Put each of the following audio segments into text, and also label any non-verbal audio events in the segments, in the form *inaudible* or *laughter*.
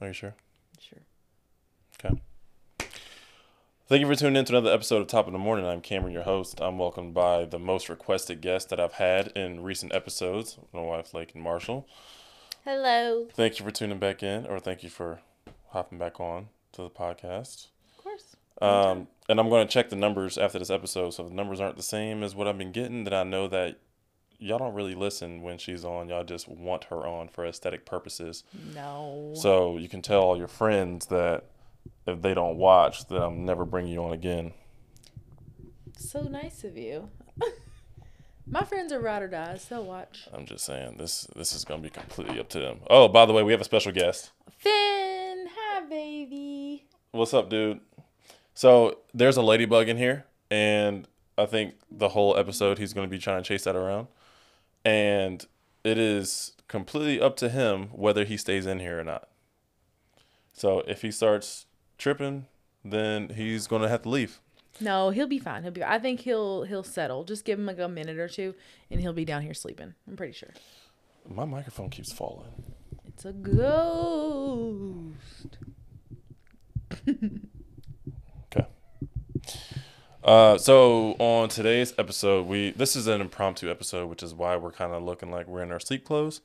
Are you sure? Sure. Okay. Thank you for tuning in to another episode of Top of the Morning. I'm Cameron, your host. I'm welcomed by the most requested guest that I've had in recent episodes, my wife, Lakin Marshall. Hello. Thank you for tuning back in, or thank you for hopping back on to the podcast. Of course. Um, and I'm going to check the numbers after this episode. So if the numbers aren't the same as what I've been getting, then I know that y'all don't really listen when she's on. Y'all just want her on for aesthetic purposes. No. So you can tell all your friends that if they don't watch, then I'm never bringing you on again. So nice of you. *laughs* My friends are ride or dies. They'll watch. I'm just saying this this is gonna be completely up to them. Oh, by the way, we have a special guest. Finn, hi baby. What's up, dude? So there's a ladybug in here, and I think the whole episode he's gonna be trying to chase that around, and it is completely up to him whether he stays in here or not. So if he starts tripping, then he's gonna have to leave. No, he'll be fine. He'll be. I think he'll he'll settle. Just give him like a minute or two, and he'll be down here sleeping. I'm pretty sure. My microphone keeps falling. It's a ghost. *laughs* Uh, so on today's episode, we this is an impromptu episode, which is why we're kind of looking like we're in our sleep clothes.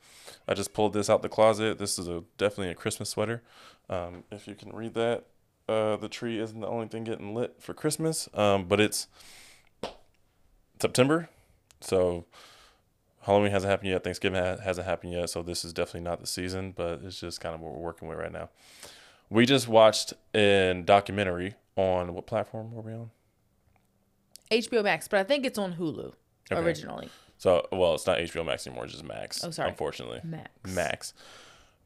I just pulled this out the closet. This is a definitely a Christmas sweater. Um, if you can read that, uh, the tree isn't the only thing getting lit for Christmas, um, but it's September, so Halloween hasn't happened yet. Thanksgiving ha- hasn't happened yet, so this is definitely not the season. But it's just kind of what we're working with right now. We just watched a documentary on what platform were we on? HBO Max, but I think it's on Hulu Okay. originally. So, well, it's not HBO Max anymore, it's just Max. Oh, sorry. Unfortunately. Max. Max.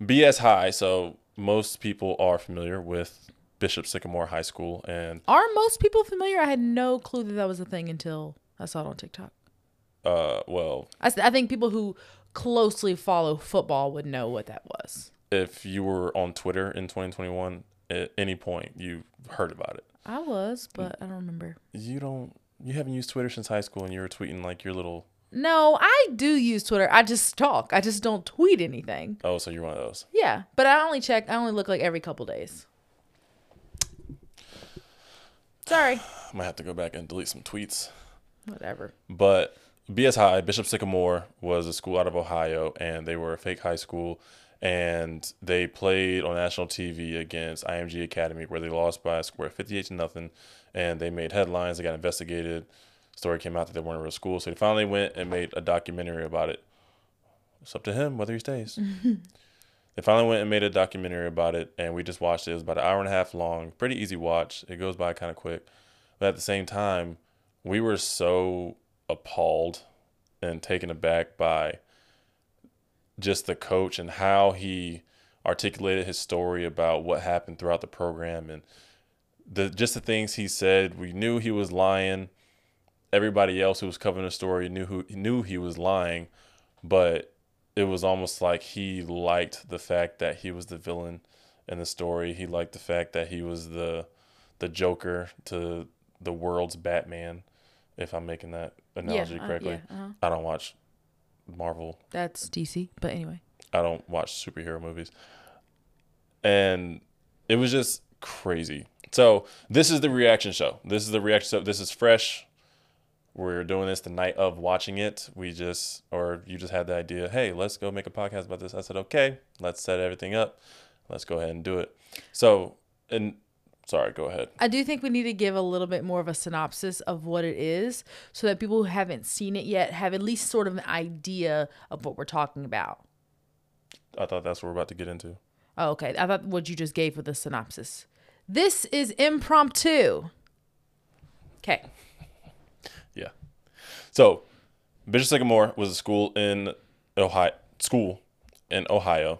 BS High. So, most people are familiar with Bishop Sycamore High School. And, Are most people familiar? I had no clue that that was a thing until I saw it on TikTok. uh, well, I, I think people who closely follow football would know what that was. if you were on Twitter in 2021, at any point, you heard about it. I was, but I don't remember. You don't, you haven't used Twitter since high school and you were tweeting like your little, No, I do use Twitter. I just talk. I just don't tweet anything. oh, so you're one of those. Yeah, but I only check. I only look like every couple days. Sorry. I *sighs* might have to go back and delete some tweets. Whatever. But BS High, Bishop Sycamore was a school out of Ohio, and they were a fake high school. And they played on national TV against IMG Academy, where they lost by a score of 58 to nothing. And they made headlines. They got investigated. Story came out that they weren't a real school. So they finally went and made a documentary about it. It's up to him whether he stays. *laughs* they finally went and made a documentary about it, and we just watched it. It was about an hour and a half long. Pretty easy watch. It goes by kind of quick. But at the same time, we were so appalled and taken aback by just the coach and how he articulated his story about what happened throughout the program and the just the things he said. We knew he was lying. Everybody else who was covering the story knew who knew he was lying, but it was almost like he liked the fact that he was the villain in the story. He liked the fact that he was the the Joker to the world's Batman, if I'm making that analogy uh, correctly. yeah, uh-huh. I don't watch Marvel. That's DC. But anyway. I don't watch superhero movies. And it was just crazy. So this is the reaction show. This is the reaction show. This is fresh. We're doing this the night of watching it. We just, or you just had the idea, hey, let's go make a podcast about this. I said, okay, let's set everything up. Let's go ahead and do it. So, and sorry, go ahead. I do think we need to give a little bit more of a synopsis of what it is so that people who haven't seen it yet have at least sort of an idea of what we're talking about. I thought that's what we're about to get into. Oh, okay. I thought what you just gave with the synopsis. This is impromptu. Okay. *laughs* Yeah. So, Bishop Sycamore was a school in Ohio, school in Ohio,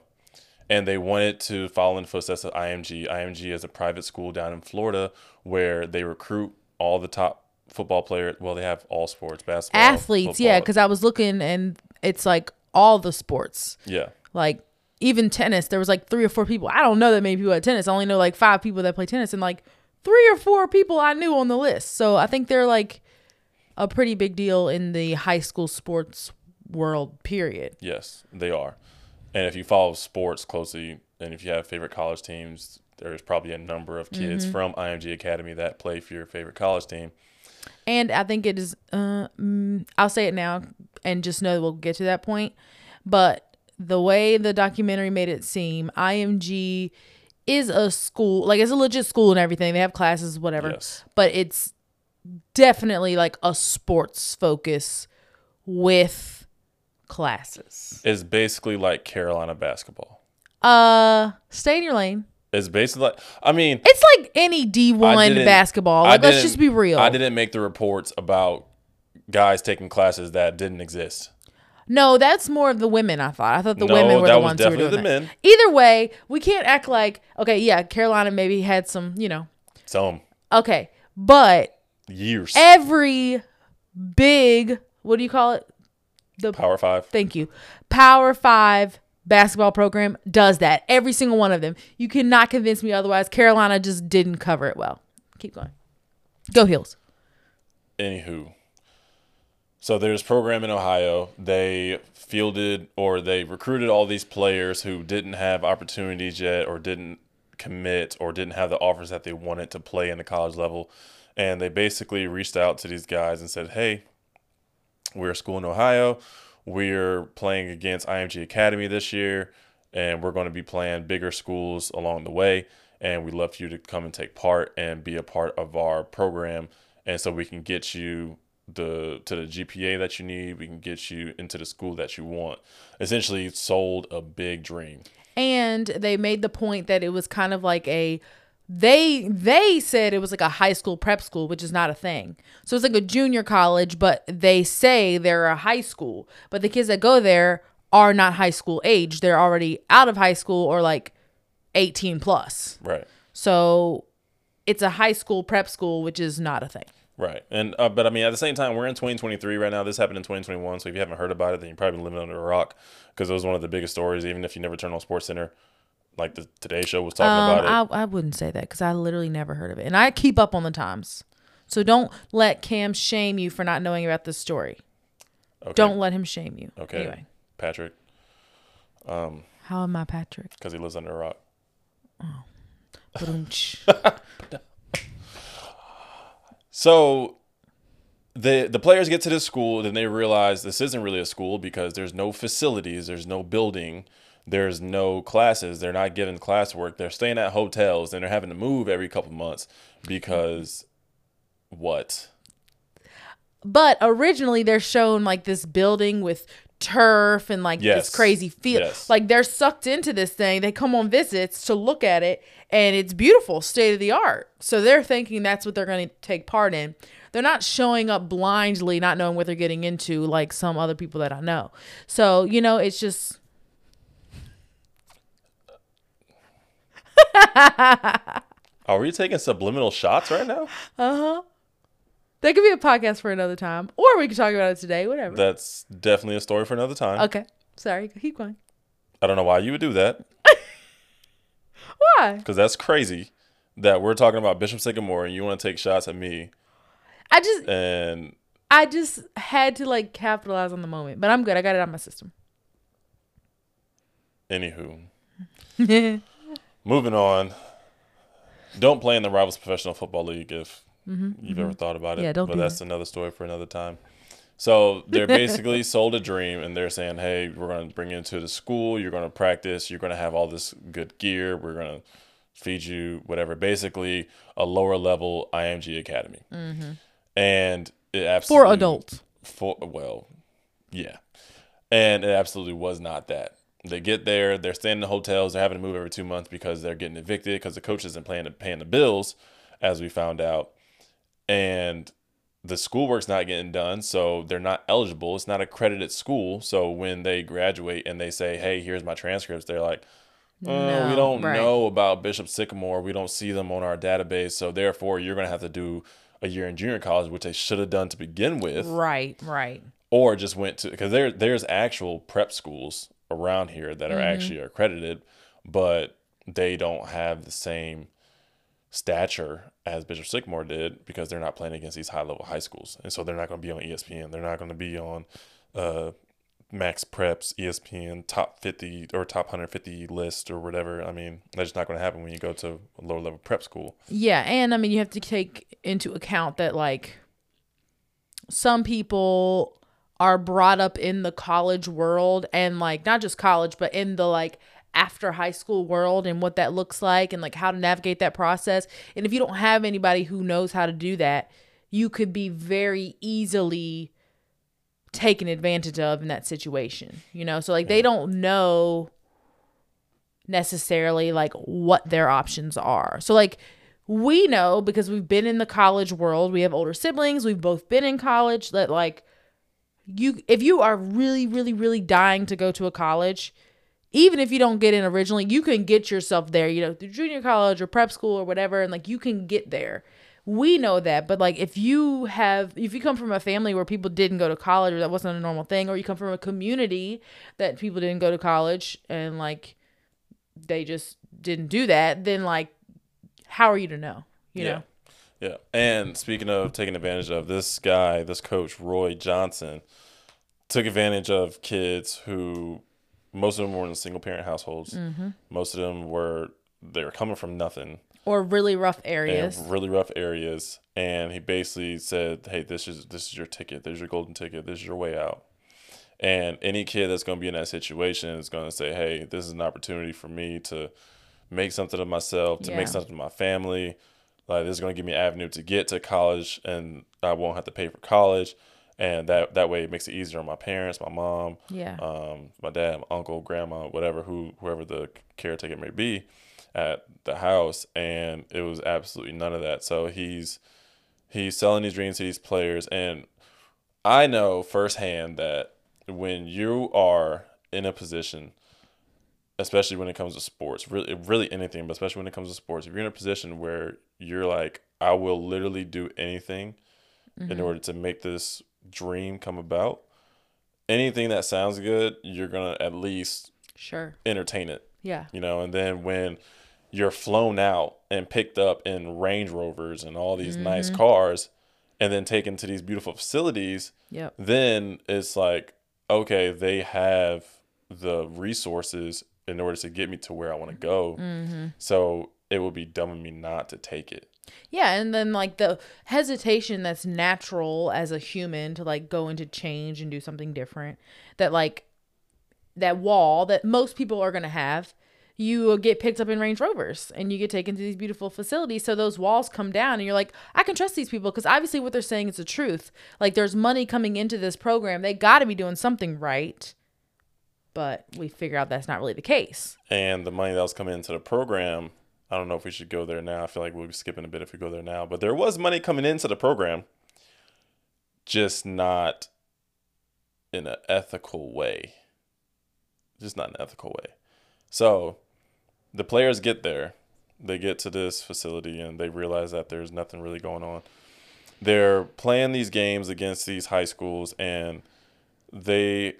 and they wanted to follow in the footsteps of IMG. IMG is a private school down in Florida where they recruit all the top football players. Well, they have all sports, basketball, Athletes, yeah, because I was looking and it's like all the sports. yeah, Like even tennis, there was like three or four people. I don't know that many people at tennis. I only know like five people that play tennis and like three or four people I knew on the list. So I think they're like a pretty big deal in the high school sports world, period. yes, they are. And if you follow sports closely and if you have favorite college teams, there's probably a number of kids from IMG Academy that play for your favorite college team. And I think it is. Uh, mm, I'll say it now, and just know we'll get to that point. But the way the documentary made it seem, IMG is a school, like it's a legit school and everything. They have classes, whatever. Yes. But it's definitely like a sports focus with classes. Is basically like Carolina basketball. Uh, stay in your lane. It's basically like I mean, It's like any D one basketball. Like, let's just be real. I didn't make the reports about guys taking classes that didn't exist. No, that's more of the women. I thought. I thought the No, women were the ones who were doing the that. men. Either way, we can't act like okay. Yeah, Carolina maybe had some, you know. Some Okay, but years. every big what do you call it? Power five. Thank you. Power Five basketball program does that. Every single one of them. You cannot convince me otherwise. Carolina just didn't cover it well. Keep going. Go Heels. Anywho, so there's program in Ohio. They fielded or they recruited all these players who didn't have opportunities yet, or didn't commit, or didn't have the offers that they wanted to play in the college level, and they basically reached out to these guys and said, "Hey, we're a school in Ohio. We're playing against IMG Academy this year, and we're going to be playing bigger schools along the way. And we'd love for you to come and take part and be a part of our program, and so we can get you the to the GPA that you need. We can get you into the school that you want. Essentially, sold a big dream. and they made the point that it was kind of like a they they said it was like a high school prep school which is not a thing so it's like a junior college but they say they're a high school but the kids that go there are not high school age they're already out of high school or like 18 plus Right. so it's a high school prep school which is not a thing Right. And uh, but I mean, at the same time, we're in 2023 right now. This happened in 2021. So if you haven't heard about it, then you're probably been living under a rock because it was one of the biggest stories. Even if you never turned on Sports Center, like the Today Show was talking um, about it. I, I wouldn't say that because I literally never heard of it and I keep up on the times so don't let Cam shame you for not knowing about this story Okay. Don't let him shame you. Okay. Anyway, Patrick, how am I Patrick? because he lives under a rock. Ba-dum-tsh. *laughs* So the the players get to this school, then they realize this isn't really a school because there's no facilities, there's no building, there's no classes. They're not given classwork. They're staying at hotels, and they're having to move every couple months because what? but originally they're shown like this building with turf and like Yes. this crazy field. Yes. Like they're sucked into this thing. They come on visits to look at it and it's beautiful, state of the art. So they're thinking that's what they're going to take part in. They're not showing up blindly, not knowing what they're getting into like some other people that I know. So, you know, it's just *laughs* Are we taking subliminal shots right now? Uh huh. That could be a podcast for another time or we could talk about it today, whatever. That's definitely a story for another time. okay. Sorry, keep going. I don't know why you would do that *laughs* Why? because that's crazy. That we're talking about Bishop Sycamore and you want to take shots at me I just and I just had to like capitalize on the moment, but I'm good. I got it on my system. anywho. *laughs* Moving on. Don't play in the Rivals Professional Football League if you've ever thought about it. Mm-hmm, Yeah, don't But do that's another story for another time. So they're basically *laughs* sold a dream and they're saying, hey, we're going to bring you into the school. You're going to practice. You're going to have all this good gear. We're going to feed you whatever. Basically, a lower level IMG Academy. And it absolutely. For adults. For, well, yeah. And it absolutely was not that. They get there, they're staying in the hotels, they're having to move every two months because they're getting evicted because the coach isn't paying, paying the bills, as we found out. And the schoolwork's not getting done, so they're not eligible. It's not accredited school. So when they graduate and they say, hey, here's my transcripts, they're like, uh, we don't right. know about Bishop Sycamore. We don't see them on our database. So therefore, you're going to have to do a year in junior college, which they should have done to begin with Right, right. or just went to because there there's actual prep schools around here that are Mm-hmm. actually accredited, but they don't have the same stature as Bishop Sycamore did because they're not playing against these high level high schools, and so they're not going to be on ESPN. They're not going to be on uh, Max Preps, ESPN top 50 or top 150 list or whatever. I mean, that's just not going to happen when you go to a lower level prep school. Yeah, and I mean you have to take into account that like some people are brought up in the college world and like not just college but in the like after high school world and what that looks like and like how to navigate that process. And if you don't have anybody who knows how to do that, you could be very easily taken advantage of in that situation. You know, so like they don't know necessarily like what their options are. So like we know because we've been in the college world, we have older siblings, we've both been in college that like you if you are really really really dying to go to a college, even if you don't get in originally, you can get yourself there, you know, through junior college or prep school or whatever and like you can get there. We know that, but like if you have if you come from a family where people didn't go to college or that wasn't a normal thing or you come from a community that people didn't go to college and like they just didn't do that, then like how are you to know? You yeah. know? Yeah. And speaking of taking advantage of this guy, this coach, Roy Johnson, took advantage of kids who most of them were in single parent households. Mm-hmm. Most of them were they were coming from nothing Or really rough areas. really rough areas. And he basically said, Hey, this is this is your ticket. There's your golden ticket. This is your way out. And any kid that's going to be in that situation is going to say, "Hey, this is an opportunity for me to make something of myself, to Yeah. make something of my family. Like this is going to give me an avenue to get to college, and I won't have to pay for college, and that that way it makes it easier on my parents, my mom, yeah. um, my dad, my uncle, grandma, whatever, who whoever the caretaker may be at the house, and it was absolutely none of that. So he's he's selling these dreams to these players, and I know firsthand that when you are in a position, especially when it comes to sports, really really anything, but especially when it comes to sports, if you're in a position where you're like, I will literally do anything in mm-hmm. order to make this dream come about. Anything that sounds good, you're gonna at least Sure. entertain it, Yeah. you know. And then when you're flown out and picked up in Range Rovers and all these nice mm-hmm. cars, and then taken to these beautiful facilities, Yep. then it's like, okay, they have the resources in order to get me to where I want to go. Mm-hmm. So it would be dumb of me not to take it. Yeah, and then like the hesitation that's natural as a human to like go into change and do something different. That like that wall that most people are going to have, you get picked up in Range Rovers and you get taken to these beautiful facilities. So those walls come down and you're like, I can trust these people because obviously what they're saying is the truth. Like there's money coming into this program. They got to be doing something right. But we figure out that's not really the case. and the money that was coming into the program i don't know if we should go there now. I feel like we'll be skipping a bit if we go there now. But there was money coming into the program just not in an ethical way. Just not an ethical way. So the players get there. They get to this facility and they realize that there's nothing really going on. They're playing these games against these high schools and they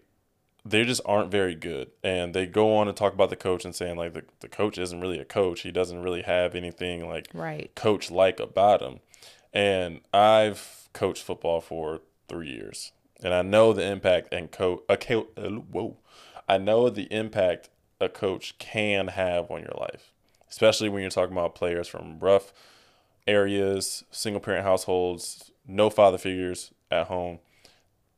they just aren't very good. And they go on to talk about the coach and saying like the, the coach isn't really a coach. He doesn't really have anything like Right. coach like about him. And I've coached football for three years. And I know the impact and coach a co- uh, whoa. I know the impact a coach can have on your life. Especially when you're talking about players from rough areas, single parent households, no father figures at home.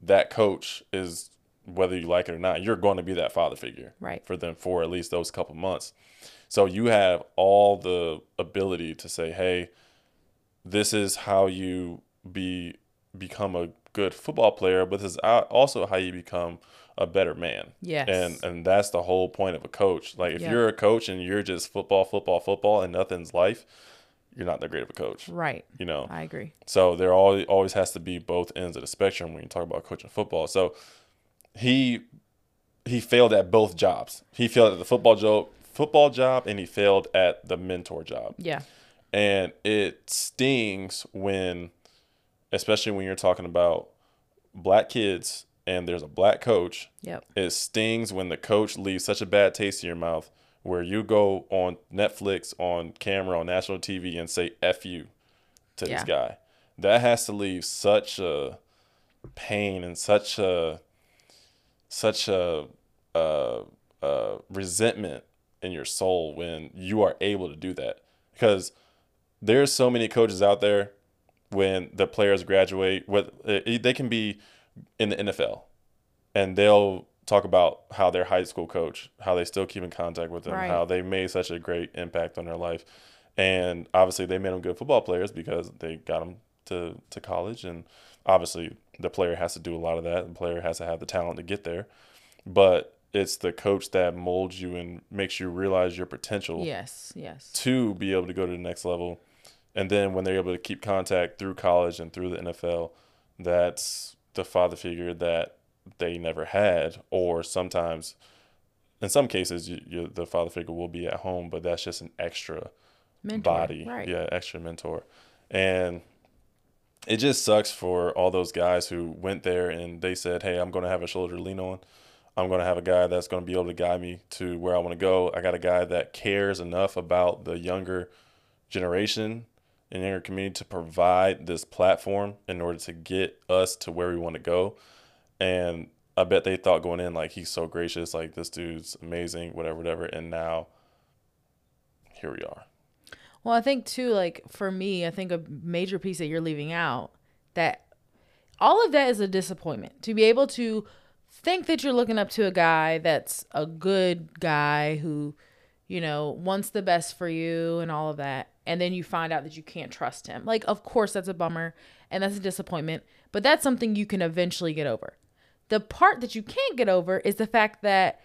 That coach is whether you like it or not, you're going to be that father figure Right. for them for at least those couple months. So you have all the ability to say, "Hey, this is how you be become a good football player, but this is also how you become a better man." Yes. And and that's the whole point of a coach. Like if Yeah. you're a coach and you're just football, football, football, and nothing's life, you're not that great of a coach. Right. You know. I agree. So there always always has to be both ends of the spectrum when you talk about coaching football. So he he failed at both jobs. He failed at the football job, football job, and he failed at the mentor job. Yeah. And it stings when, especially when you're talking about black kids and there's a black coach. Yep. It stings when the coach leaves such a bad taste in your mouth where you go on Netflix, on camera, on national TV and say F you to this guy. That has to leave such a pain and such a such a, a, a resentment in your soul when you are able to do that because there's so many coaches out there when the players graduate what eh, they can be in the NFL and they'll talk about how their high school coach how they still keep in contact with them Right. how they made such a great impact on their life and obviously they made them good football players because they got them to, to college and obviously the player has to do a lot of that the player has to have the talent to get there but it's the coach that molds you and makes you realize your potential Yes, yes. to be able to go to the next level. And then when they're able to keep contact through college and through the NFL, that's the father figure that they never had. Or sometimes, in some cases, you, you, the father figure will be at home, but that's just an extra Mentor, body. Right. Yeah, extra mentor. And it just sucks for all those guys who went there and they said, hey, I'm going to have a shoulder to lean on. I'm going to have a guy that's going to be able to guide me to where I want to go. I got a guy that cares enough about the younger generation and younger community to provide this platform in order to get us to where we want to go. And I bet they thought going in, like, he's so gracious, like, this dude's amazing, whatever, whatever. And now, here we are. Well, I think too, like for me, I think a major piece that you're leaving out that all of that is a disappointment. To be able to think that you're looking up to a guy that's a good guy who, you know, wants the best for you and all of that, and then you find out that you can't trust him. Like, of course, that's a bummer and that's a disappointment, but that's something you can eventually get over. The part that you can't get over is the fact that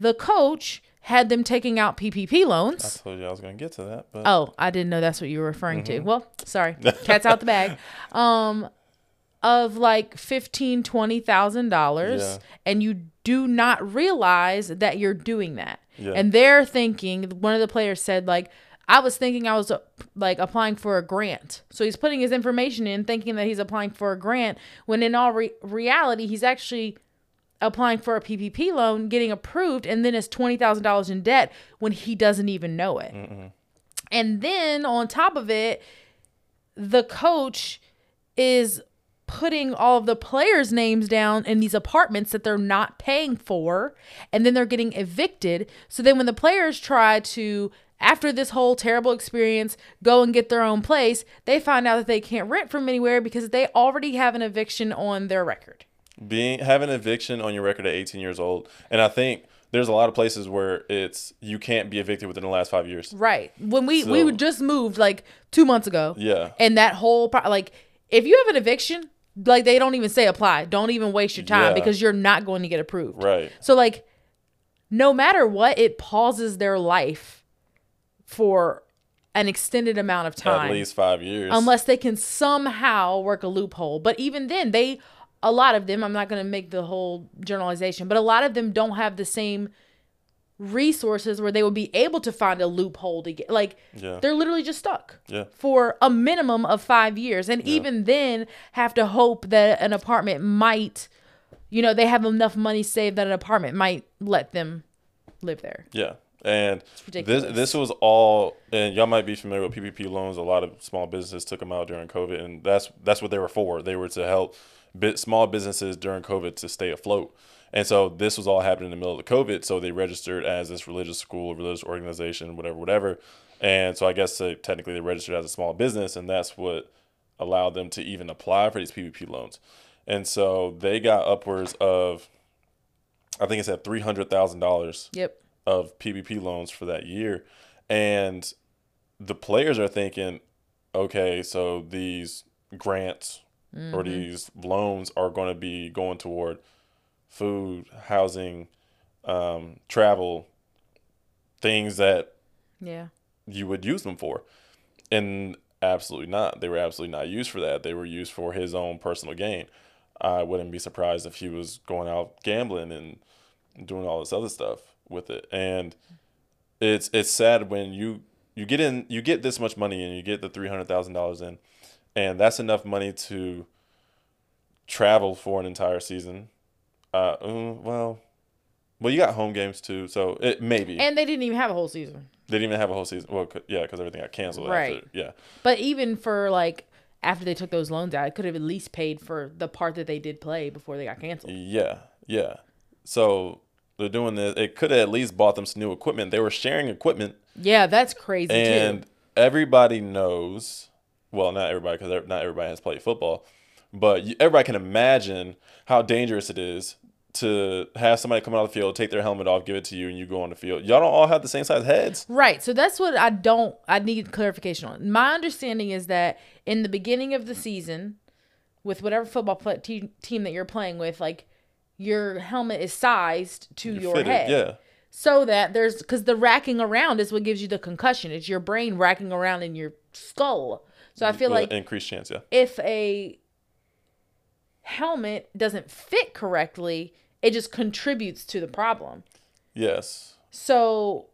the coach had them taking out PPP loans. I told you I was going to get to that, but Oh, I didn't know that's what you were referring Mm-hmm. to. Well, sorry. *laughs* Cat's out the bag. Um of like fifteen, twenty thousand dollars and you do not realize that you're doing that. Yeah. And they're thinking one of the players said like I was thinking I was uh, like applying for a grant. So he's putting his information in thinking that he's applying for a grant when in all re- reality he's actually applying for a PPP loan, getting approved, and then is twenty thousand dollars in debt when he doesn't even know it. And then on top of it, the coach is putting all of the players' names down in these apartments that they're not paying for, and then they're getting evicted. So then when the players try to after this whole terrible experience go and get their own place, they find out that they can't rent from anywhere because they already have an eviction on their record. Being having an eviction on your record at 18 years old, and I think there's a lot of places where it's you can't be evicted within the last five years. Right. When we So- we just moved like 2 months ago. Yeah. And that whole pro- like if you have an eviction, like they don't even say apply. Don't even waste your time Yeah. because you're not going to get approved. Right. So like no matter what, it pauses their life for an extended amount of time At least five years. unless they can somehow work a loophole. But even then, they a lot of them, I'm not going to make the whole generalization, but a lot of them don't have the same resources where they would be able to find a loophole to get like Yeah. they're literally just stuck Yeah. for a minimum of 5 years and even then have to hope that an apartment might you know they have enough money saved that an apartment might let them live there Yeah. And this this was all and y'all might be familiar with PPP loans. A lot of small businesses took them out during COVID and that's that's what they were for. They were to help bit small businesses during COVID to stay afloat. And so this was all happening in the middle of the COVID. So they registered as this religious school, religious organization, whatever, whatever. And so I guess they, technically they registered as a small business, and that's what allowed them to even apply for these PPP loans. And so they got upwards of, I think it's at three hundred thousand dollars yep of PPP loans for that year. And the players are thinking, okay, so these grants or these loans are going to be going toward food, housing, um, travel, things that yeah you would use them for. And absolutely not. They were absolutely not used for that. They were used for his own personal gain. I wouldn't be surprised if he was going out gambling and doing all this other stuff with it. And it's it's sad when you you get in you get this much money and you get the three hundred thousand dollars in, and that's enough money to travel for an entire season. Uh, mm, well, well, you got home games too, so it maybe and they didn't even have a whole season they didn't even have a whole season. Well, yeah, because everything got canceled. Right. After, yeah. But even for like after they took those loans out, it could have at least paid for the part that they did play before they got canceled. Yeah. Yeah. so they're doing this. It could have at least bought them some new equipment. They were sharing equipment, Yeah, that's crazy and too. everybody knows. Well, not everybody, because not everybody has played football, but you, everybody can imagine how dangerous it is to have somebody come out of the field, take their helmet off, give it to you, and you go on the field. Y'all don't all have the same size heads. Right. So that's what I don't I need clarification on. My understanding is that in the beginning of the season with whatever football play, te- team that you're playing with like your helmet is sized to your Fitted, head. yeah. So that there's cuz the racking around is what gives you the concussion. It's your brain racking around in your skull. So I feel like increased chance, yeah. if a helmet doesn't fit correctly, it just contributes to the problem. Yes. So,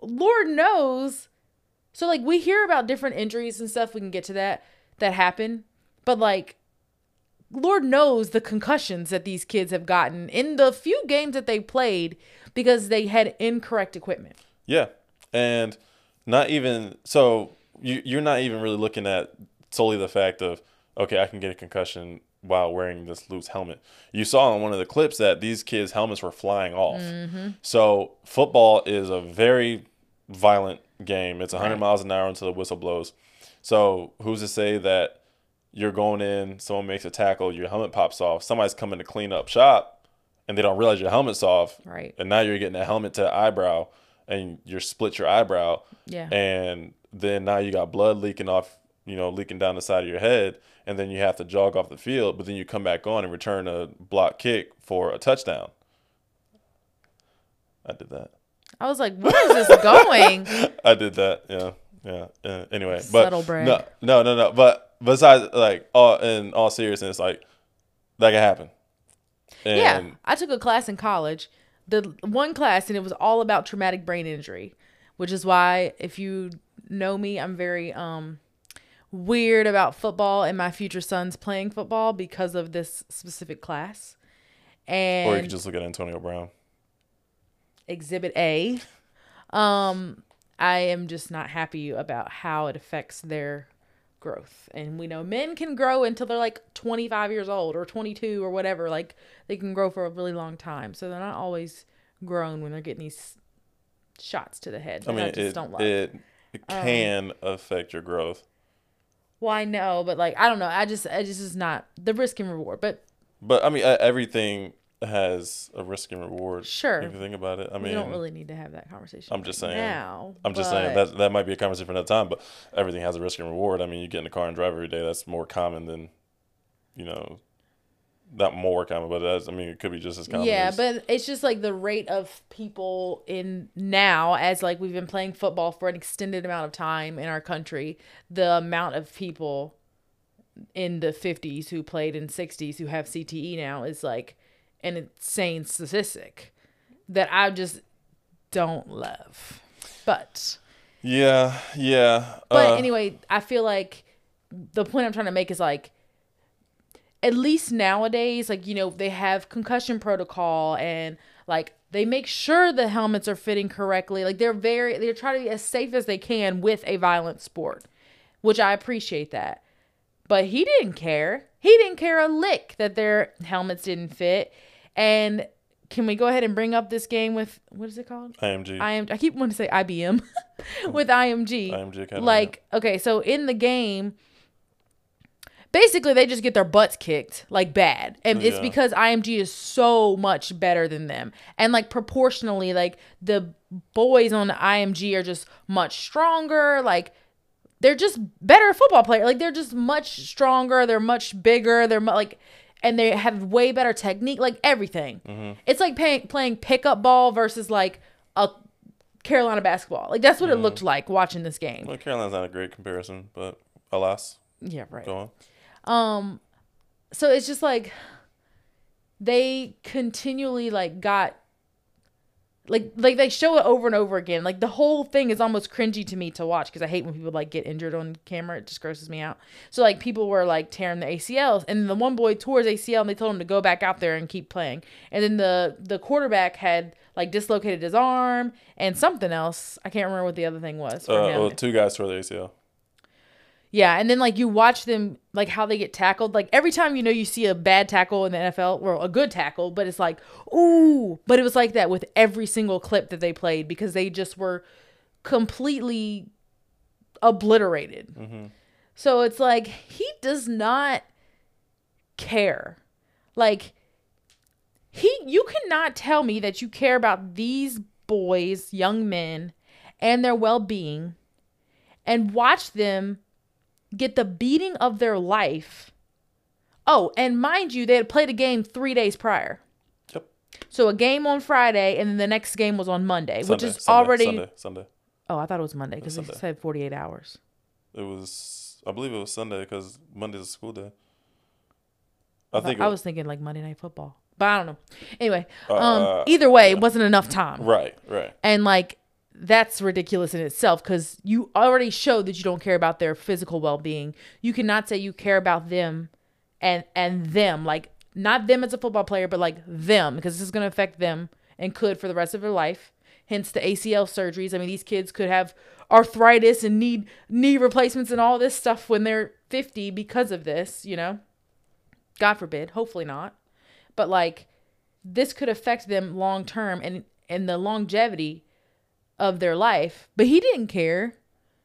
Lord knows. So, like, we hear about different injuries and stuff. We can get to that that happen. But, like, Lord knows the concussions that these kids have gotten in the few games that they played because they had incorrect equipment. Yeah, and not even so you you're not even really looking at solely the fact of okay, I can get a concussion while wearing this loose helmet. You saw in one of the clips that these kids' helmets were flying off. Mm-hmm. So football is a very violent game. It's 100 Right. miles an hour until the whistle blows. So who's to say that you're going in, someone makes a tackle, your helmet pops off, somebody's coming to clean up shop, and they don't realize your helmet's off, Right. and now you're getting a helmet to the eyebrow and you're split your eyebrow Yeah. and then now you got blood leaking off you know leaking down the side of your head and then you have to jog off the field but then you come back on and return a block kick for a touchdown i did that I was like, where is this going? *laughs* i did that yeah yeah uh, anyway but Subtle brag. no no no no but besides like all in all seriousness like that can happen and yeah. I took a class in college, the one class, and it was all about traumatic brain injury, which is why if you know me, I'm very um weird about football and my future sons playing football because of this specific class. And or you could just look at antonio brown exhibit A. Um, I am just not happy about how it affects their growth. And we know men can grow until they're like 25 years old or 22 or whatever. Like they can grow for a really long time. So they're not always grown when they're getting these shots to the head. i mean just it, don't love. it, it Um, can affect your growth well, I know, but like I don't know. I just, I just is not the risk and reward. But But I mean, everything has a risk and reward. Sure. If you think about it, I mean, you don't really need to have that conversation. I'm just right saying- Now, I'm just saying that that might be a conversation for another time. But everything has a risk and reward. I mean, you get in the car and drive every day. That's more common than, you know, not more common, but that's, I mean, it could be just as common. Yeah, as- but it's just like the rate of people in now, as like we've been playing football for an extended amount of time in our country, the amount of people in the 50s who played in 60s who have CTE now is like an insane statistic that I just don't love. But yeah, yeah. but uh, anyway, I feel like the point I'm trying to make is like at least nowadays, like, you know, they have concussion protocol and like they make sure the helmets are fitting correctly. Like they're very they're trying to be as safe as they can with a violent sport, which I appreciate that. But he didn't care. He didn't care a lick that their helmets didn't fit. And can we go ahead and bring up this game with what is it called? IMG. I am I keep wanting to say IBM *laughs* with IMG. IMG Academy, Like, okay, so in the game, basically they just get their butts kicked like bad. And it's because IMG is so much better than them. And like proportionally, like the boys on IMG are just much stronger. Like they're just better football players. Like they're just much stronger. They're much bigger. They're mu- like, and they have way better technique. Like everything. Mm-hmm. It's like pay- playing pickup ball versus like a Carolina basketball. Like that's what Mm-hmm. it looked like watching this game. well, Carolina's not a great comparison, but alas, Yeah, right. go on. Um, so it's just like they continually like got like like they show it over and over again. Like the whole thing is almost cringy to me to watch because I hate when people like get injured on camera. It just grosses me out. So like people were like tearing the ACLs, and the one boy tore his ACL, and they told him to go back out there and keep playing. And then the the quarterback had like dislocated his arm and something else. I can't remember what the other thing was. Uh, well, two guys tore the ACL. Yeah, and then like you watch them like how they get tackled. Like every time you know you see a bad tackle in the NFL or a good tackle, but it's like ooh. But it was like that with every single clip that they played because they just were completely obliterated. Mm-hmm. So it's like he does not care. Like he you cannot tell me that you care about these boys, young men and their well-being and watch them get the beating of their life. Oh, and mind you, they had played a game 3 days prior. Yep. So a game on Friday and then the next game was on Monday, which is Sunday, already Sunday. Sunday. Oh, I thought it was Monday cuz it said 48 hours. It was, I believe it was Sunday because Monday's a school day. I I, think. I it- was thinking like Monday night football. But I don't know. Anyway, um Uh, either way, it wasn't enough time. right, right. And like that's ridiculous in itself because you already showed that you don't care about their physical well being. You cannot say you care about them and and them like not them as a football player, but like them because this is going to affect them and could for the rest of their life. Hence the ACL surgeries. I mean, these kids could have arthritis and need knee replacements and all this stuff when they're 50 because of this, you know? God forbid, hopefully not. But like this could affect them long term and and the longevity of their life. But he didn't care.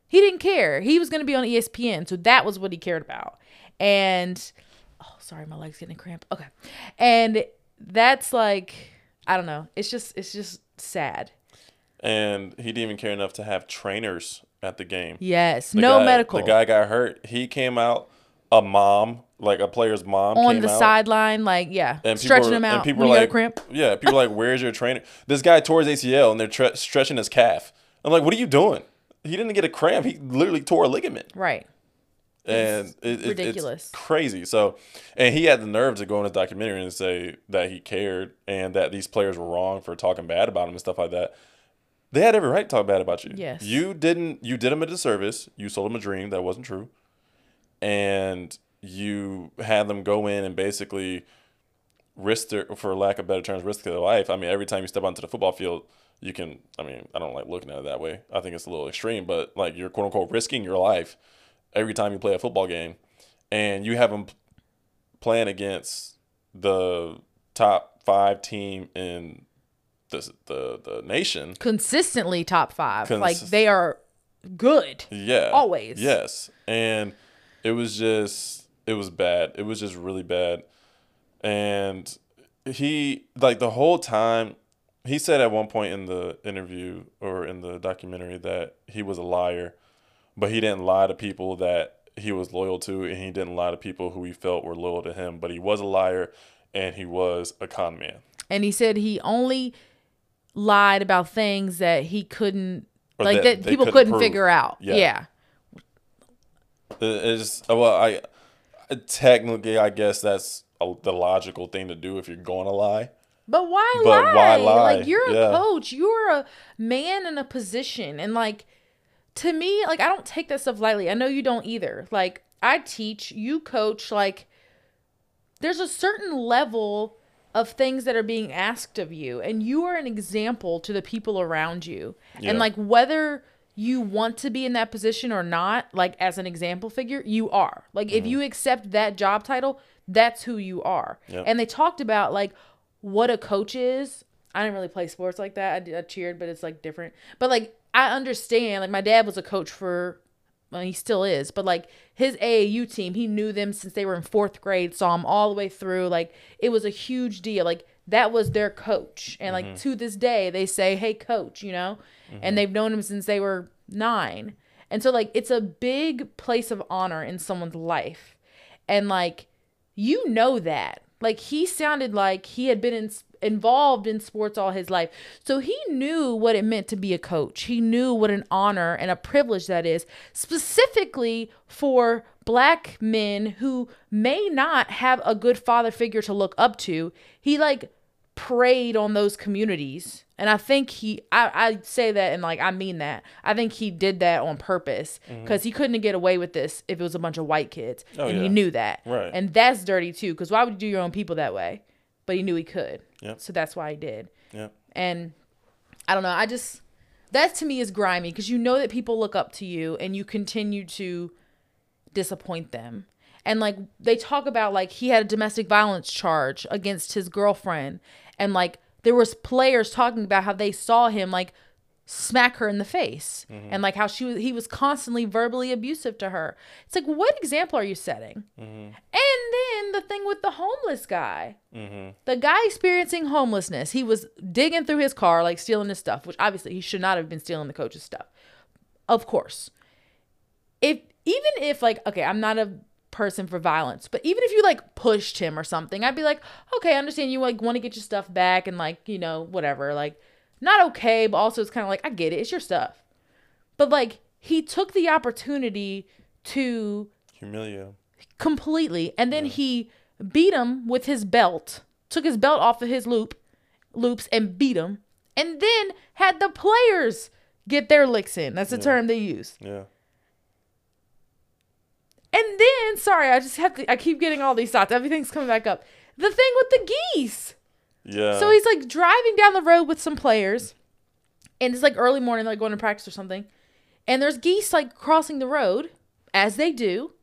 He didn't care. He was going to be on ESPN, so that was what he cared about. And oh, sorry, my leg's getting a cramp. Okay. And that's like I don't know. It's just it's just sad. And he didn't even care enough to have trainers at the game. Yes. The no guy- medical. The guy got hurt. He came out. A mom, like a player's mom, on the out, sideline, like yeah, and stretching him and out people when were like, cramp. Yeah, people were like, "Where's your trainer?" This guy tore his ACL, and they're tre- stretching his calf. I'm like, "What are you doing?" He didn't get a cramp. He literally tore a ligament. Right. and it, it- ridiculous. It's crazy. So, and he had the nerve to go in his documentary and say that he cared and that these players were wrong for talking bad about him and stuff like that. They had every right to talk bad about you. Yes. You didn't. You did him a disservice. You sold him a dream that wasn't true, and you had them go in and basically risk their, for lack of better terms, risk their life. I mean, every time you step onto the football field, you can. I mean, I don't like looking at it that way. I think it's a little extreme, but like you're quote unquote risking your life every time you play a football game, and you have them playing against the top five team in the the, the nation. Consistently top five. like they are good. Yeah. Always. Yes. And it was just it was bad. It was just really bad. And he like the whole time he said at one point in the interview or in the documentary that he was a liar, but he didn't lie to people that he was loyal to and he didn't lie to people who he felt were loyal to him, but he was a liar and he was a con man. And he said he only lied about things that he couldn't Or like that that, people couldn't couldn't figure out. Yeah. yeah. It's well, I technically I guess that's a, the logical thing to do if you're going to lie. But why But lie? why lie? Like you're a coach. You're a man in a position. And like to me, like I don't take that stuff lightly. I know you don't either. Like I teach, you coach, like there's a certain level of things that are being asked of you and you are an example to the people around you. Yeah. And like whether you want to be in that position or not, like as an example figure, you are. Like Mm-hmm. if you accept that job title, that's who you are. Yep. And they talked about like what a coach is. I didn't really play sports like that. I, did, I cheered, but it's like different. But like I understand. Like my dad was a coach for, well, he still is. But like his AAU team, he knew them since they were in fourth grade. Saw them all the way through. Like it was a huge deal. Like that was their coach, and like mm-hmm. to this day, they say, "Hey, coach," you know, and mm-hmm. they've known him since they were nine. And so like it's a big place of honor in someone's life, and like you know that. Like he sounded like he had been in, involved in sports all his life. So he knew what it meant to be a coach. He knew what an honor and a privilege that is, specifically for black men who may not have a good father figure to look up to. He like preyed on those communities. And I think he, I, I say that and like, I mean that. I think he did that on purpose mm-hmm. because he couldn't get away with this if it was a bunch of white kids. Oh, and yeah. he knew that. Right. And that's dirty too because why would you do your own people that way? But he knew he could. Yep. So that's why I did. Yeah. And I don't know. I just, that to me is grimy because you know that people look up to you and you continue to disappoint them. And like they talk about like he had a domestic violence charge against his girlfriend and like there was players talking about how they saw him like smack her in the face mm-hmm. and like how she was he was constantly verbally abusive to her. It's like what example are you setting? Mm-hmm. And then the thing with the homeless guy. Mm-hmm. The guy experiencing homelessness, he was digging through his car like stealing his stuff, which obviously he should not have been stealing the coach's stuff. Of course. If even if like okay, I'm not a person for violence, but even if you like pushed him or something, I'd be like, okay, I understand you like want to get your stuff back and like, you know, whatever. Like not okay, but also it's kind of like I get it. It's your stuff. But like he took the opportunity to Humiliate him. completely and then he beat him with his belt took his belt off of his loop loops and beat him and then had the players get their licks in that's the term they use Yeah. and then sorry i just have to i keep getting all these thoughts everything's coming back up the thing with the geese Yeah. so he's like driving down the road with some players, and it's like early morning, like going to practice or something. And there's geese like crossing the road, as they do.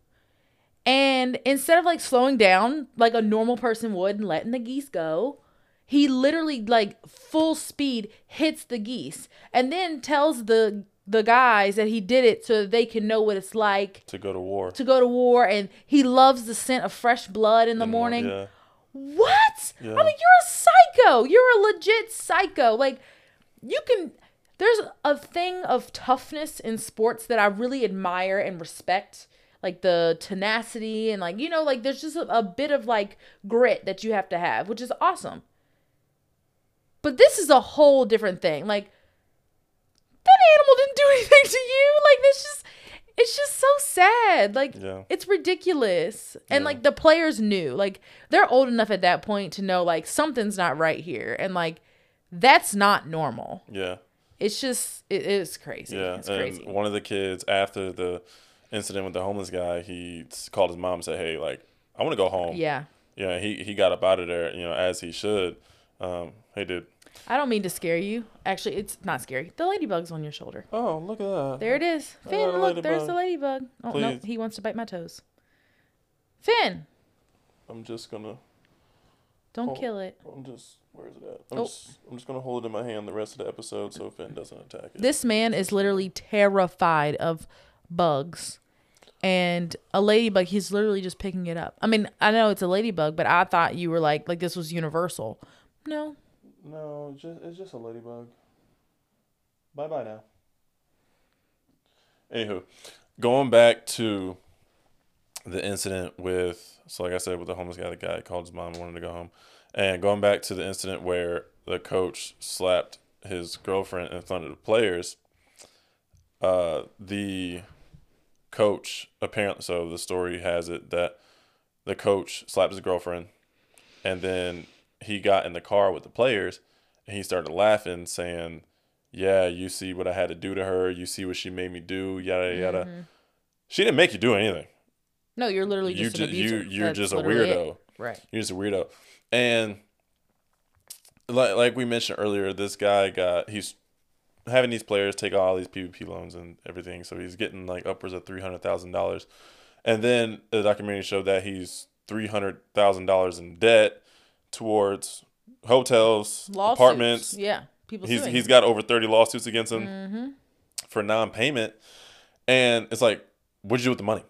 And instead of like slowing down like a normal person would and letting the geese go, he literally like full speed hits the geese and then tells the the guys that he did it so that they can know what it's like to go to war. to go to war and he loves the scent of fresh blood in the morning. Yeah. What? Yeah. I mean, you're a psycho. You're a legit psycho. Like, you can. There's a thing of toughness in sports that I really admire and respect. Like the tenacity and, like, you know, like there's just a, a bit of like grit that you have to have, which is awesome. But this is a whole different thing. Like, that animal didn't do *laughs* anything to you. Like, this just. It's just so sad. Like Yeah. it's ridiculous. And Yeah. like the players knew. Like they're old enough at that point to know like something's not right here and like that's not normal. Yeah. It's just it is crazy. Yeah. It's and crazy. one of the kids after the incident with the homeless guy, he called his mom and said, "Hey, like, I want to go home." Yeah. Yeah. He he got up out of there, you know, as he should. Um, hey, dude. I don't mean to scare you. Actually, it's not scary. The ladybug's on your shoulder. Oh, look at that. There it is. I Finn, look, there's the ladybug. Oh no, he wants to bite my toes. Finn, I'm just gonna. don't Oh. kill it. I'm just. Where is it at? I'm Oh. just. I'm just gonna hold it in my hand the rest of the episode so Finn doesn't attack it. This man is literally terrified of bugs. And a ladybug, he's literally just picking it up. I mean, I know it's a ladybug, but I thought you were like like this was universal. No. No, just it's just a ladybug. Bye bye now. Anywho, going back to the incident with so like I said with the homeless guy, the guy called his mom wanted to go home. And going back to the incident where the coach slapped his girlfriend in front of the players, uh the coach apparently so the story has it that the coach slapped his girlfriend and then he got in the car with the players and he started laughing saying yeah you see what i had to do to her. You see what she made me do yada yada Mm-hmm. she didn't make you do anything. No, you're literally you just you you're That's just a literally it. weirdo. Right. you're just a weirdo. And like like we mentioned earlier this guy got he's having these players take all these PPP loans and everything so he's getting like upwards of $300000 and then the documentary showed that he's $300000 in debt towards hotels Lawsuits. apartments Yeah. People he's suing he's got over 30 lawsuits against him Mm-hmm. for non-payment and it's like what'd you do with the money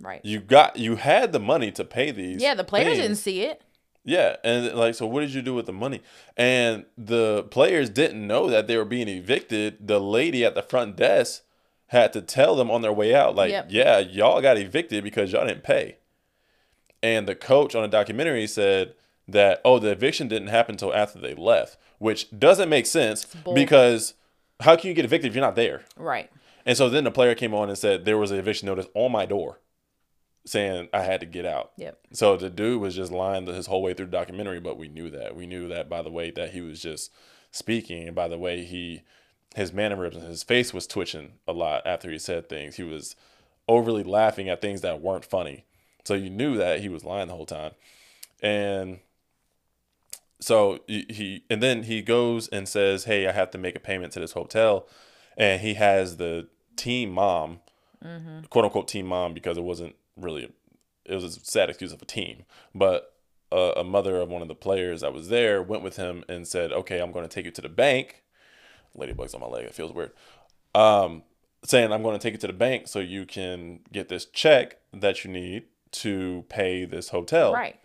Right. you got you had the money to pay these Yeah, the players things. didn't see it. Yeah, and like, so what did you do with the money? And the players didn't know that they were being evicted. The lady at the front desk had to tell them on their way out, like, Yep. yeah, y'all got evicted because y'all didn't pay. And the coach on the documentary said that, oh, the eviction didn't happen until after they left, which doesn't make sense because how can you get evicted if you're not there? Right. And so then the player came on and said there was an eviction notice on my door saying I had to get out. Yep. So the dude was just lying his whole way through the documentary, but we knew that. We knew that by the way that he was just speaking and by the way he his mannerisms, his face was twitching a lot after he said things. He was overly laughing at things that weren't funny. So you knew that he was lying the whole time. And so he, and then he goes and says, "Hey, I have to make a payment to this hotel." And he has the team mom quote unquote team mom because it wasn't really it was a sad excuse of a team, but a, a mother of one of the players that was there went with him and said, "Okay, I'm going to take you to the bank." Ladybug's on my leg. It feels weird. Um, saying I'm going to take you to the bank so you can get this check that you need to pay this hotel. Right.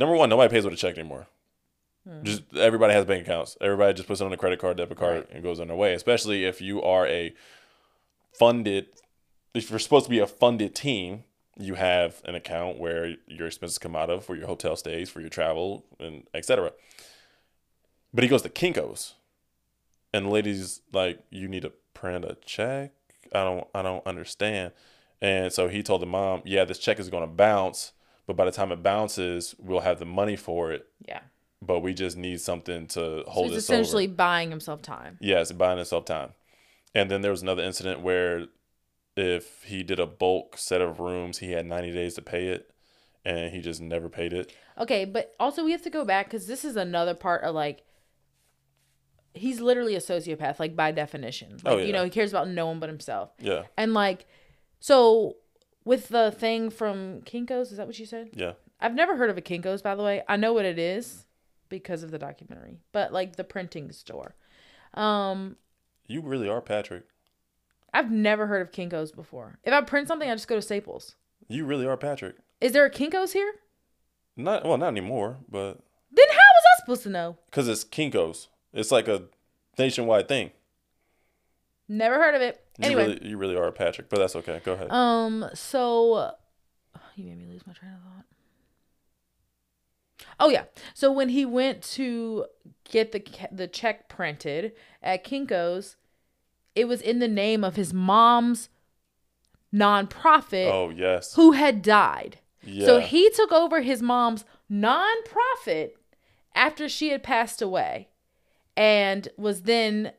Number one, nobody pays with a check anymore. Hmm. Just everybody has bank accounts. Everybody just puts it on a credit card, debit card, Right. and goes on their way. Especially if you are a funded, if you're supposed to be a funded team, you have an account where your expenses come out of for your hotel stays, for your travel, and etc. But he goes to Kinkos, and the lady's like, "You need to print a check." I don't, I don't understand. And so he told the mom, "Yeah, this check is going to bounce, but by the time it bounces, we'll have the money for it. Yeah. But we just need something to So hold he's essentially over." buying himself time. Yes, buying himself time. And then there was another incident where if he did a bulk set of rooms, he had 90 days to pay it, and he just never paid it. Okay, but also we have to go back because this is another part of like he's literally a sociopath, like by definition. Oh, like, Oh, You know, he cares about no one but himself. Yeah, And like, so with the thing from Kinkos, is that what you said? yeah. I've never heard of a Kinkos, by the way. I know what it is because of the documentary, but like the printing store. Um, You really are Patrick. I've never heard of Kinkos before. If I print something, I just go to Staples. You really are Patrick. Is there a Kinkos here? Not well, not anymore, but Then how was I supposed to know? because it's Kinkos, it's like a nationwide thing. Never heard of it. You Anyway, really, you really are Patrick, but that's okay. Go ahead. Um. So, you made me lose my train of thought. Oh yeah. So when he went to get the the check printed at Kinkos, it was in the name of his mom's nonprofit oh yes, who had died. yeah, So he took over his mom's nonprofit after she had passed away, and was then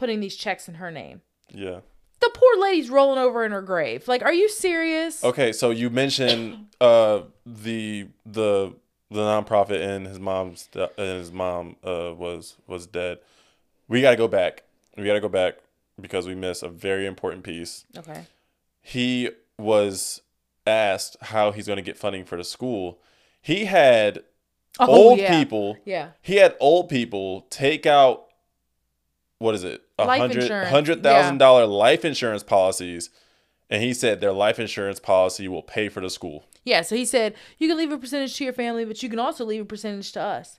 putting these checks in her name. yeah. The poor lady's rolling over in her grave. Like, are you serious? Okay, so you mentioned uh the the the nonprofit and his mom's and his mom uh was was dead. We got to go back. We got to go back because we missed a very important piece. Okay. He was asked how he's going to get funding for the school. He had old Oh, yeah. people. Yeah. He had old people take out what is it? A Life hundred insurance, hundred thousand dollar life insurance policies, and he said their life insurance policy will pay for the school. Yeah. So he said, you can leave a percentage to your family, but you can also leave a percentage to us.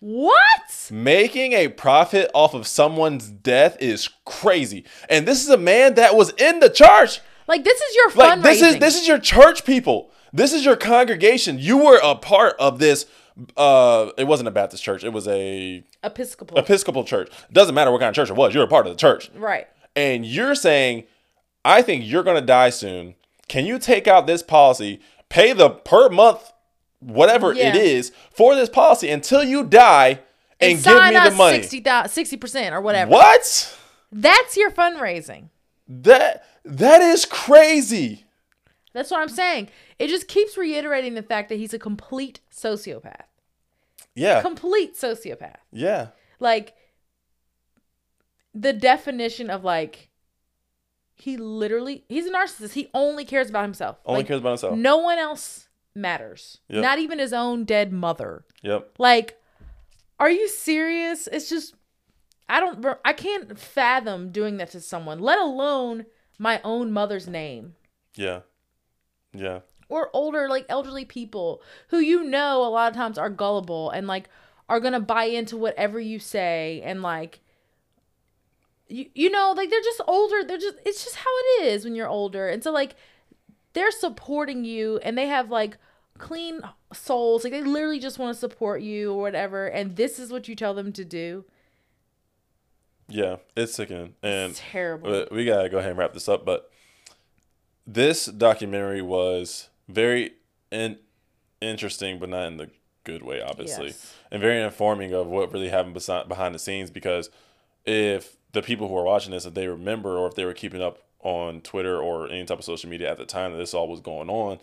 What? Making a profit off of someone's death is crazy, and this is a man that was in the church. Like, this is your Like fundraising. this is this is your church people. This is your congregation. You were a part of this. Uh, it wasn't a Baptist church. It was a Episcopal. Episcopal church. Doesn't matter what kind of church it was. You're a part of the church. right. and you're saying, I think you're going to die soon. Can you take out this policy, pay the per month, whatever Yeah. it is, for this policy until you die and, give me the money? 60 percent or whatever. What? That's your fundraising. That that is crazy. That's what I'm saying. It just keeps reiterating the fact that he's a complete sociopath. Yeah. Complete sociopath. Yeah. Like the definition of like he literally he's a narcissist. He only cares about himself. Only Like, cares about himself. No one else matters. Yep. Not even his own dead mother. Yep. Like, are you serious? It's just, I don't, I can't fathom doing that to someone, let alone my own mother's name Yeah. Yeah. Or older, like elderly people who you know a lot of times are gullible and like are gonna buy into whatever you say and like. You, you know like they're just older they're just it's just how it is when you're older and so like they're supporting you and they have like clean souls like they literally just want to support you or whatever and this is what you tell them to do Yeah. It's sickening. And it's terrible But we gotta go ahead and wrap this up. But this documentary was very in- interesting, but not in the good way, obviously, Yes. and very informing of what really happened besi- behind the scenes. Because if the people who are watching this, if they remember, or if they were keeping up on Twitter or any type of social media at the time that this all was going on,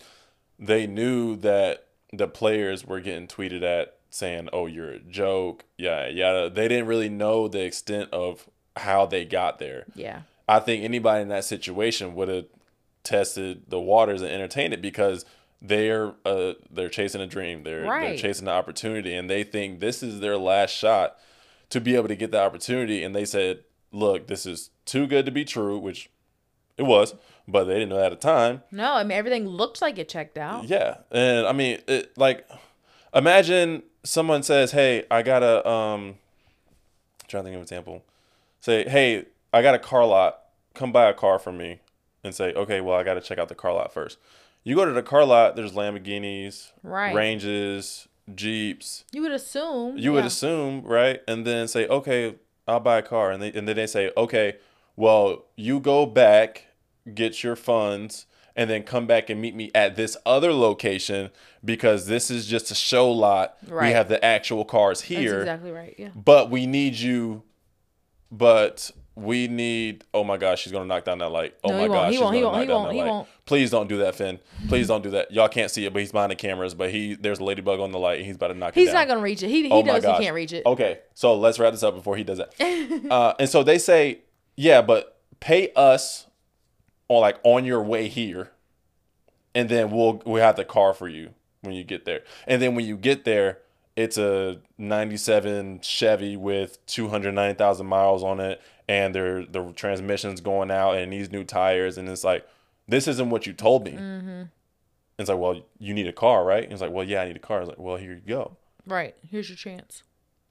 they knew that the players were getting tweeted at saying, "Oh, you're a joke," yeah, yeah. They didn't really know the extent of how they got there yeah I think anybody in that situation would have tested the waters and entertained it because they're uh they're chasing a dream. They're they're chasing the opportunity and they think this is their last shot to be able to get the opportunity and they said, "Look, this is too good to be true," which it was, but they didn't know that at the time. No, I mean everything looked like it checked out. Yeah, and I mean, it, like, imagine someone says, "Hey, I got a um." trying to think of an example. Say, "Hey, I got a car lot. Come buy a car from me," and say, "Okay, well, I got to check out the car lot first. You go to the car lot. There's Lamborghinis, Right. Ranges, Jeeps. You would assume. You would assume, right? And then say, "Okay, I'll buy a car," and they and then they say, "Okay, well, you go back, get your funds." And then come back and meet me at this other location because this is just a show lot. Right. We have the actual cars That's here exactly right. Yeah. but we need you but we need oh my gosh she's gonna knock down that light. Oh No, my gosh he won't, he won't, he won't, he won't. please don't do that finn. Please don't do that. Y'all can't see it but he's behind the cameras but he there's a ladybug on the light. And he's about to knock it He's not gonna reach it. He he Oh knows he can't reach it. okay so let's wrap this up before he does that. *laughs* Uh, and so they say yeah but pay us on like on your way here and then we'll we'll have the car for you when you get there. And then when you get there, it's a 97 Chevy with 290,000 miles on it and their the transmission's going out and these new tires and it's like this isn't what you told me. Mm-hmm. It's like, well, you need a car, right? And it's like, well, yeah, I need a car. It's like, well, here you go. Right. Here's your chance.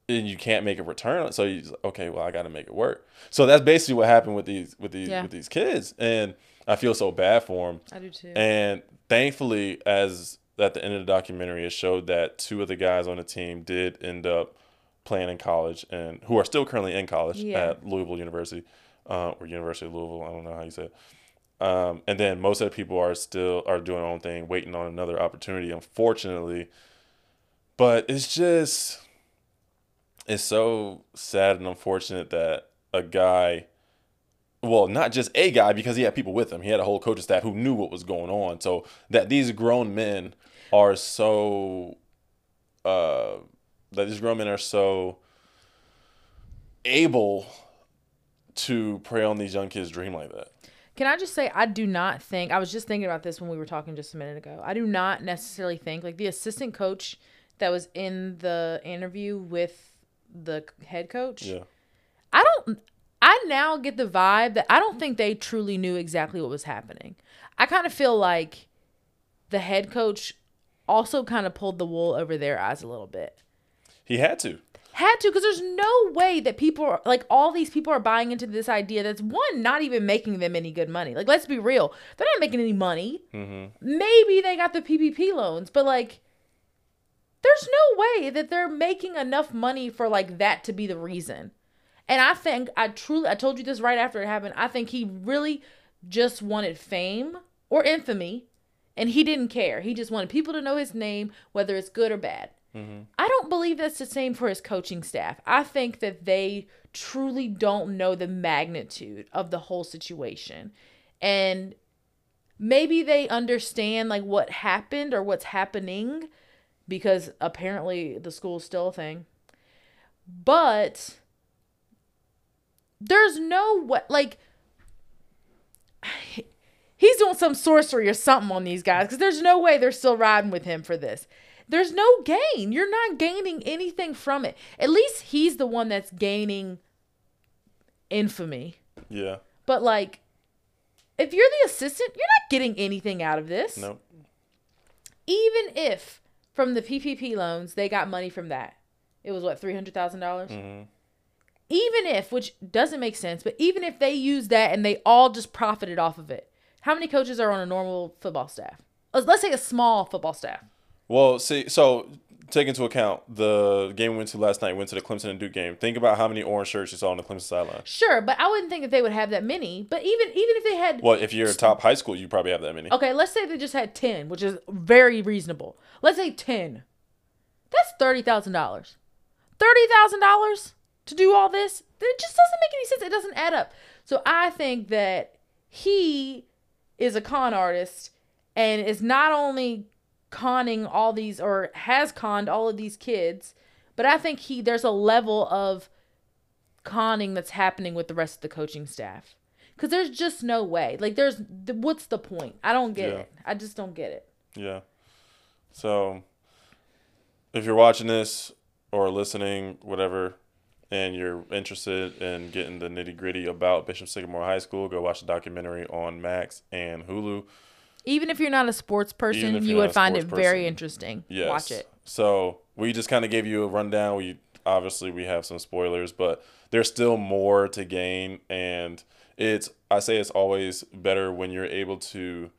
And you can't make a return, so you okay. Well, I got to make it work. So that's basically what happened with these with these Yeah. with these kids, and I feel so bad for them. I do too. And thankfully, as at the end of the documentary, it showed that two of the guys on the team did end up playing in college and who are still currently in college Yeah. at Louisville University uh, or University of Louisville. I don't know how you say it. Um, and then most of the people are still are doing their own thing, waiting on another opportunity. Unfortunately, but it's just it's so sad and unfortunate that a guy well, not just a guy because he had people with him. He had a whole coaching staff who knew what was going on. So that these grown men are so uh that these grown men are so able to prey on these young kids' dream like that. Can I just say I do not think I was just thinking about this when we were talking just a minute ago. I do not necessarily think like the assistant coach that was in the interview with the head coach. Yeah. I don't I now get the vibe that I don't think they truly knew exactly what was happening. I kind of feel like the head coach also kind of pulled the wool over their eyes a little bit. He had to. Had to because there's no way that people are like all these people are buying into this idea that's one not even making them any good money. Like let's be real, they're not making any money. Mm-hmm. Maybe they got the PPP loans, but like there's no way that they're making enough money for like that to be the reason. And I think I truly I told you this right after it happened. I think he really just wanted fame or infamy and he didn't care. He just wanted people to know his name whether it's good or bad. Mm-hmm. I don't believe that's the same for his coaching staff. I think that they truly don't know the magnitude of the whole situation. And maybe they understand like what happened or what's happening because apparently the school's still a thing. But there's no what like *sighs* he's doing some sorcery or something on these guys because there's no way they're still riding with him for this. There's no gain. You're not gaining anything from it. At least he's the one that's gaining infamy. Yeah. But like, if you're the assistant, you're not getting anything out of this. Nope. Even if from the PPP loans they got money from that, it was what three hundred thousand dollars. Mm-hmm. Even if, which doesn't make sense, but even if they used that and they all just profited off of it, how many coaches are on a normal football staff? Let's let's say a small football staff. Well, see, so take into account the game we went to last night, went to the Clemson and Duke game. Think about how many orange shirts you saw on the Clemson sideline. Sure, but I wouldn't think that they would have that many. But even even if they had Well, if you're a top high school, you probably have that many. Okay, let's say they just had 10, which is very reasonable. Let's say 10. That's $30,000. $30,000 to do all this? It just doesn't make any sense. It doesn't add up. So I think that he is a con artist and is not only conning all these or has conned all of these kids, but I think he there's a level of conning that's happening with the rest of the coaching staff. Because there's just no way. Like, there's what's the point? I don't get Yeah. it. I just don't get it. Yeah. So, if you're watching this or listening, whatever, and you're interested in getting the nitty gritty about Bishop Sycamore High School, go watch the documentary on Max and Hulu. Even if you're not a sports person, you would find it sports very interesting. Yes. Watch it. So we just kind of gave you a rundown. We obviously we have some spoilers, but there's still more to gain, and it's I say it's always better when you're able to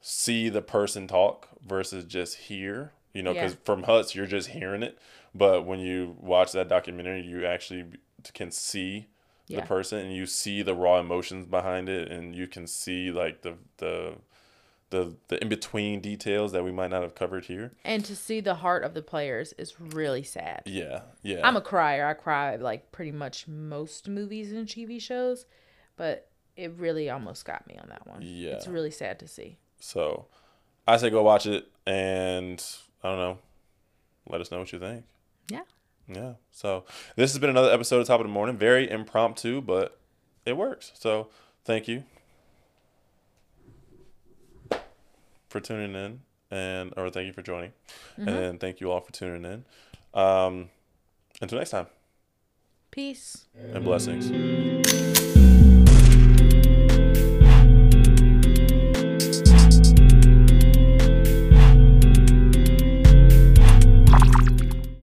see the person talk versus just hear. You know, because Yeah. from Huts you're just hearing it, but when you watch that documentary, you actually can see Yeah. the person and you see the raw emotions behind it, and you can see like the the the the in between details that we might not have covered here. And to see the heart of the players is really sad. Yeah, yeah. I'm a crier. I cry like pretty much most movies and TV shows, but it really almost got me on that one. Yeah. It's really sad to see. So I say go watch it and I don't know. Let us know what you think. Yeah. Yeah. So this has been another episode of Top of the Morning. Very impromptu, but it works. So thank you for tuning in and or thank you for joining. And thank you all for tuning in. Um until next time. Peace. And blessings.